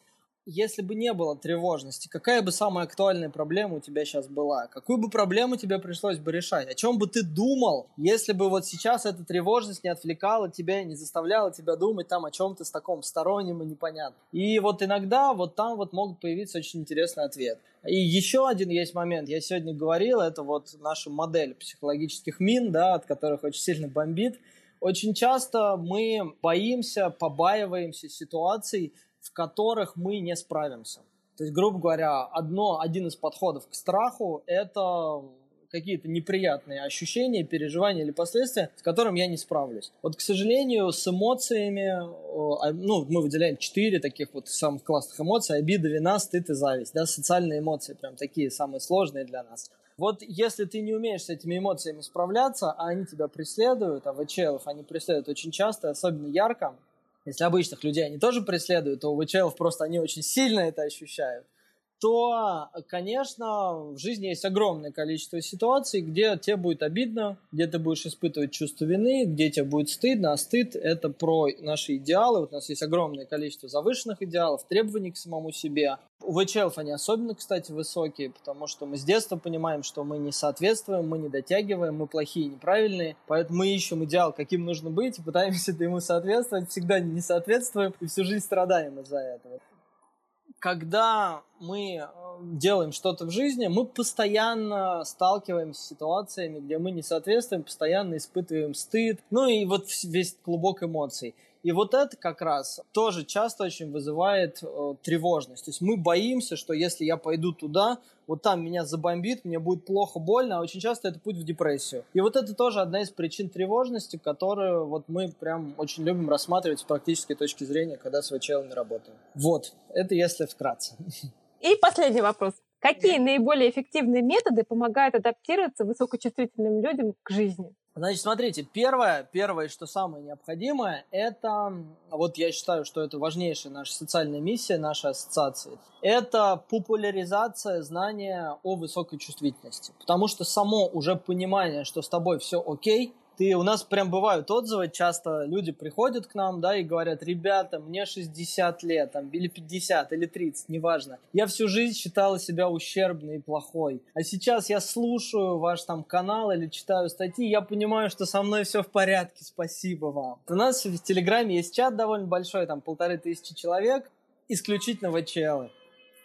Если бы не было тревожности, какая бы самая актуальная проблема у тебя сейчас была? Какую бы проблему тебе пришлось бы решать? О чем бы ты думал, если бы вот сейчас эта тревожность не отвлекала тебя, не заставляла тебя думать там о чем-то с таком сторонним и непонятным? И вот иногда вот там вот могут появиться очень интересный ответ. И еще один есть момент, я сегодня говорил, это вот наша модель психологических мин, да, от которых очень сильно бомбит. Очень часто мы боимся, побаиваемся ситуаций, в которых мы не справимся. То есть, грубо говоря, одно, один из подходов к страху – это какие-то неприятные ощущения, переживания или последствия, с которым я не справлюсь. Вот, к сожалению, с эмоциями, а, ну, мы выделяем четыре таких вот самых классных эмоций, обида, вина, стыд и зависть, да, социальные эмоции, прям такие самые сложные для нас. Вот если ты не умеешь с этими эмоциями справляться, а они тебя преследуют, а ВЧЛов они преследуют очень часто, особенно ярко, если обычных людей они тоже преследуют, то у ВЧЛов просто они очень сильно это ощущают то, конечно, в жизни есть огромное количество ситуаций, где тебе будет обидно, где ты будешь испытывать чувство вины, где тебе будет стыдно, а стыд – это про наши идеалы. Вот у нас есть огромное количество завышенных идеалов, требований к самому себе. У ВЧЛов они особенно, кстати, высокие, потому что мы с детства понимаем, что мы не соответствуем, мы не дотягиваем, мы плохие, неправильные, поэтому мы ищем идеал, каким нужно быть, пытаемся ему соответствовать, всегда не соответствуем, и всю жизнь страдаем из-за этого когда мы э, делаем что-то в жизни, мы постоянно сталкиваемся с ситуациями, где мы не соответствуем, постоянно испытываем стыд, ну и вот весь клубок эмоций. И вот это как раз тоже часто очень вызывает э, тревожность. То есть мы боимся, что если я пойду туда, вот там меня забомбит, мне будет плохо, больно, а очень часто это путь в депрессию. И вот это тоже одна из причин тревожности, которую вот мы прям очень любим рассматривать с практической точки зрения, когда с ВЧЛами работаем. Вот, это если вкратце. И последний вопрос. Какие наиболее эффективные методы помогают адаптироваться высокочувствительным людям к жизни? Значит, смотрите, первое, первое, что самое необходимое, это, вот я считаю, что это важнейшая наша социальная миссия нашей ассоциации, это популяризация знания о высокой чувствительности. Потому что само уже понимание, что с тобой все окей, ты, у нас прям бывают отзывы, часто люди приходят к нам, да, и говорят, ребята, мне 60 лет, там, или 50, или 30, неважно. Я всю жизнь считала себя ущербной и плохой. А сейчас я слушаю ваш там канал или читаю статьи, я понимаю, что со мной все в порядке, спасибо вам. У нас в Телеграме есть чат довольно большой, там полторы тысячи человек, исключительно ВЧЛы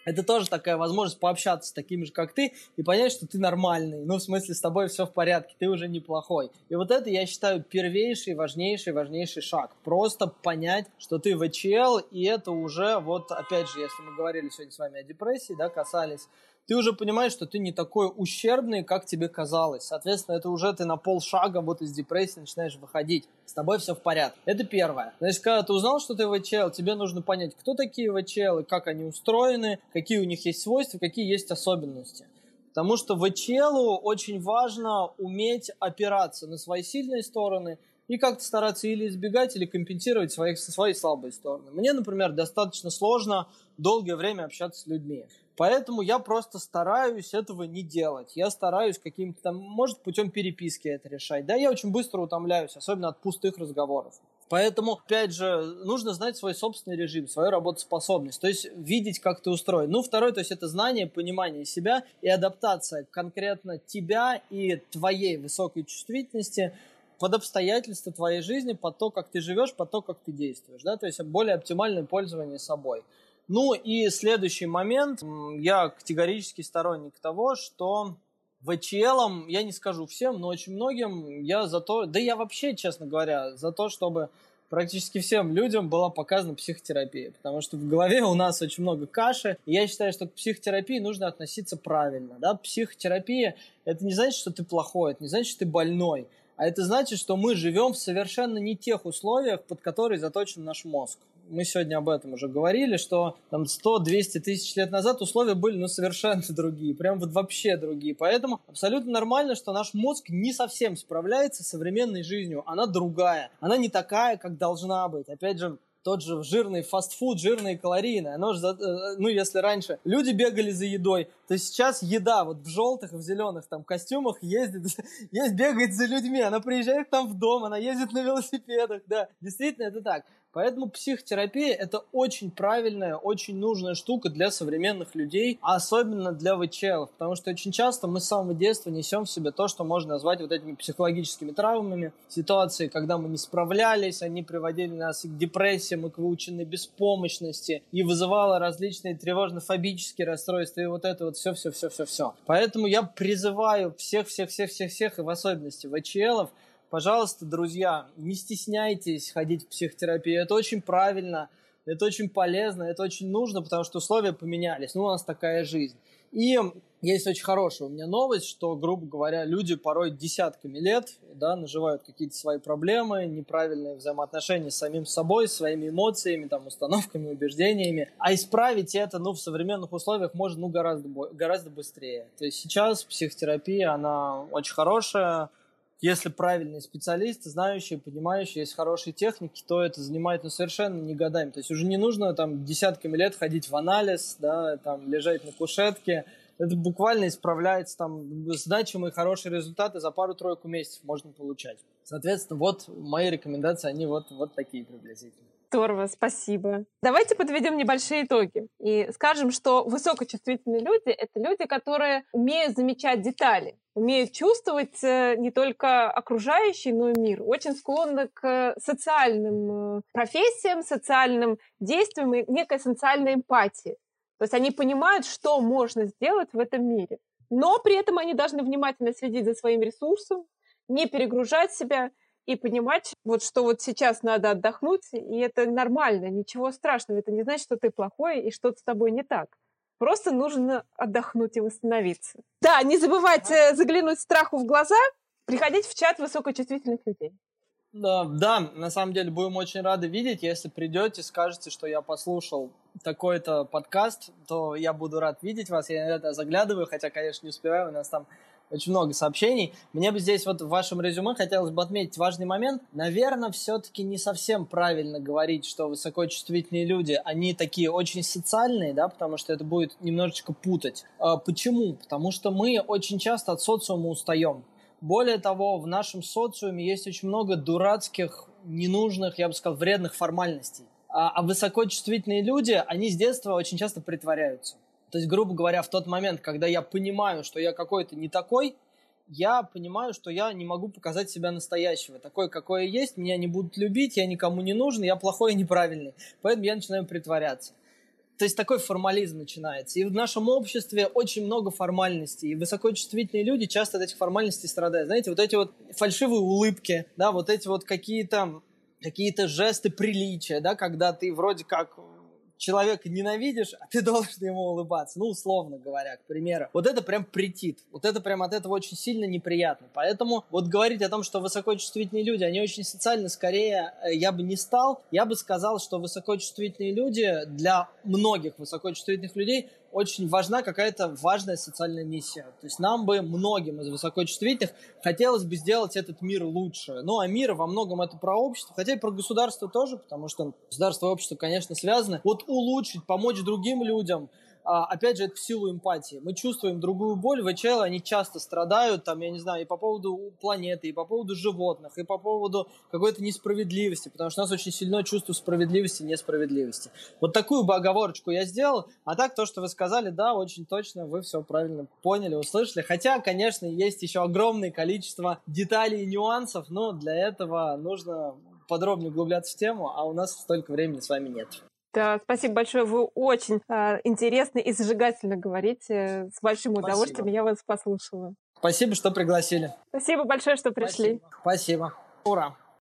это тоже такая возможность пообщаться с такими же, как ты, и понять, что ты нормальный. Ну, в смысле, с тобой все в порядке, ты уже неплохой. И вот это, я считаю, первейший, важнейший, важнейший шаг. Просто понять, что ты ВЧЛ, и это уже, вот, опять же, если мы говорили сегодня с вами о депрессии, да, касались, ты уже понимаешь, что ты не такой ущербный, как тебе казалось. Соответственно, это уже ты на полшага вот из депрессии начинаешь выходить. С тобой все в порядке. Это первое. Значит, когда ты узнал, что ты ВЧЛ, тебе нужно понять, кто такие ВЧЛ, как они устроены, какие у них есть свойства, какие есть особенности. Потому что ВЧЛу очень важно уметь опираться на свои сильные стороны и как-то стараться или избегать, или компенсировать свои, свои слабые стороны. Мне, например, достаточно сложно долгое время общаться с людьми. Поэтому я просто стараюсь этого не делать. Я стараюсь каким-то там, может, путем переписки это решать. Да, я очень быстро утомляюсь, особенно от пустых разговоров. Поэтому, опять же, нужно знать свой собственный режим, свою работоспособность, то есть видеть, как ты устроен. Ну, второй, то есть это знание, понимание себя и адаптация конкретно тебя и твоей высокой чувствительности под обстоятельства твоей жизни, под то, как ты живешь, под то, как ты действуешь, да, то есть более оптимальное пользование собой. Ну и следующий момент, я категорически сторонник того, что VTL, я не скажу всем, но очень многим я за то, да я вообще, честно говоря, за то, чтобы практически всем людям была показана психотерапия, потому что в голове у нас очень много каши, и я считаю, что к психотерапии нужно относиться правильно, да, психотерапия это не значит, что ты плохой, это не значит, что ты больной, а это значит, что мы живем в совершенно не тех условиях, под которые заточен наш мозг мы сегодня об этом уже говорили, что там 100-200 тысяч лет назад условия были ну, совершенно другие, прям вот вообще другие. Поэтому абсолютно нормально, что наш мозг не совсем справляется с современной жизнью. Она другая, она не такая, как должна быть. Опять же, тот же жирный фастфуд, жирные калорийные. Оно же, э, ну, если раньше люди бегали за едой, то сейчас еда вот в желтых и в зеленых там костюмах ездит, есть, бегает за людьми. Она приезжает там в дом, она ездит на велосипедах, да. Действительно, это так. Поэтому психотерапия – это очень правильная, очень нужная штука для современных людей, а особенно для ВЧЛ, потому что очень часто мы с самого детства несем в себе то, что можно назвать вот этими психологическими травмами, ситуации, когда мы не справлялись, они приводили нас и к депрессиям, и к выученной беспомощности, и вызывало различные тревожно-фобические расстройства, и вот это вот все-все-все-все-все. Поэтому я призываю всех-всех-всех-всех-всех, и в особенности ВЧЛов, Пожалуйста, друзья, не стесняйтесь ходить в психотерапию. Это очень правильно, это очень полезно, это очень нужно, потому что условия поменялись. Ну, у нас такая жизнь. И есть очень хорошая у меня новость, что, грубо говоря, люди порой десятками лет да, наживают какие-то свои проблемы, неправильные взаимоотношения с самим собой, своими эмоциями, там, установками, убеждениями. А исправить это ну, в современных условиях можно ну, гораздо, гораздо быстрее. То есть сейчас психотерапия, она очень хорошая, если правильные специалисты, знающие, понимающие, есть хорошие техники, то это занимает ну, совершенно не годами. То есть уже не нужно там десятками лет ходить в анализ, да, там лежать на кушетке. Это буквально исправляется, там значимые хорошие результаты за пару-тройку месяцев можно получать. Соответственно, вот мои рекомендации, они вот, вот такие приблизительно. Здорово, спасибо. Давайте подведем небольшие итоги и скажем, что высокочувствительные люди — это люди, которые умеют замечать детали, умеют чувствовать э, не только окружающий, но и мир, очень склонны к социальным э, профессиям, социальным действиям и некой социальной эмпатии. То есть они понимают, что можно сделать в этом мире. Но при этом они должны внимательно следить за своим ресурсом, не перегружать себя и понимать, вот что вот сейчас надо отдохнуть, и это нормально, ничего страшного. Это не значит, что ты плохой и что-то с тобой не так. Просто нужно отдохнуть и восстановиться. Да, не забывайте заглянуть страху в глаза, приходить в чат высокочувствительных людей. Да, да, на самом деле будем очень рады видеть. Если придете, скажете, что я послушал такой-то подкаст, то я буду рад видеть вас. Я иногда заглядываю, хотя, конечно, не успеваю. У нас там очень много сообщений. Мне бы здесь вот в вашем резюме хотелось бы отметить важный момент. Наверное, все-таки не совсем правильно говорить, что высокочувствительные люди, они такие очень социальные, да, потому что это будет немножечко путать. А почему? Потому что мы очень часто от социума устаем. Более того, в нашем социуме есть очень много дурацких, ненужных, я бы сказал, вредных формальностей. А, а высокочувствительные люди, они с детства очень часто притворяются. То есть, грубо говоря, в тот момент, когда я понимаю, что я какой-то не такой, я понимаю, что я не могу показать себя настоящего. Такой, какой я есть, меня не будут любить, я никому не нужен, я плохой и неправильный. Поэтому я начинаю притворяться. То есть такой формализм начинается. И в нашем обществе очень много формальностей. И высокочувствительные люди часто от этих формальностей страдают. Знаете, вот эти вот фальшивые улыбки, да, вот эти вот какие-то какие-то жесты приличия, да, когда ты вроде как человека ненавидишь, а ты должен ему улыбаться. Ну, условно говоря, к примеру. Вот это прям претит. Вот это прям от этого очень сильно неприятно. Поэтому вот говорить о том, что высокочувствительные люди, они очень социальны, скорее э, я бы не стал. Я бы сказал, что высокочувствительные люди для многих высокочувствительных людей очень важна какая-то важная социальная миссия. То есть нам бы, многим из высокочувствительных, хотелось бы сделать этот мир лучше. Ну, а мир во многом это про общество, хотя и про государство тоже, потому что государство и общество, конечно, связаны. Вот улучшить, помочь другим людям, опять же, это в силу эмпатии. Мы чувствуем другую боль, ВЧЛ, они часто страдают, там, я не знаю, и по поводу планеты, и по поводу животных, и по поводу какой-то несправедливости, потому что у нас очень сильное чувство справедливости и несправедливости. Вот такую бы оговорочку я сделал, а так то, что вы сказали, да, очень точно, вы все правильно поняли, услышали. Хотя, конечно, есть еще огромное количество деталей и нюансов, но для этого нужно подробнее углубляться в тему, а у нас столько времени с вами нет. Да, спасибо большое. Вы очень э, интересно и зажигательно говорите. С большим удовольствием спасибо. я вас послушала. Спасибо, что пригласили. Спасибо большое, что пришли. Спасибо. спасибо. Ура.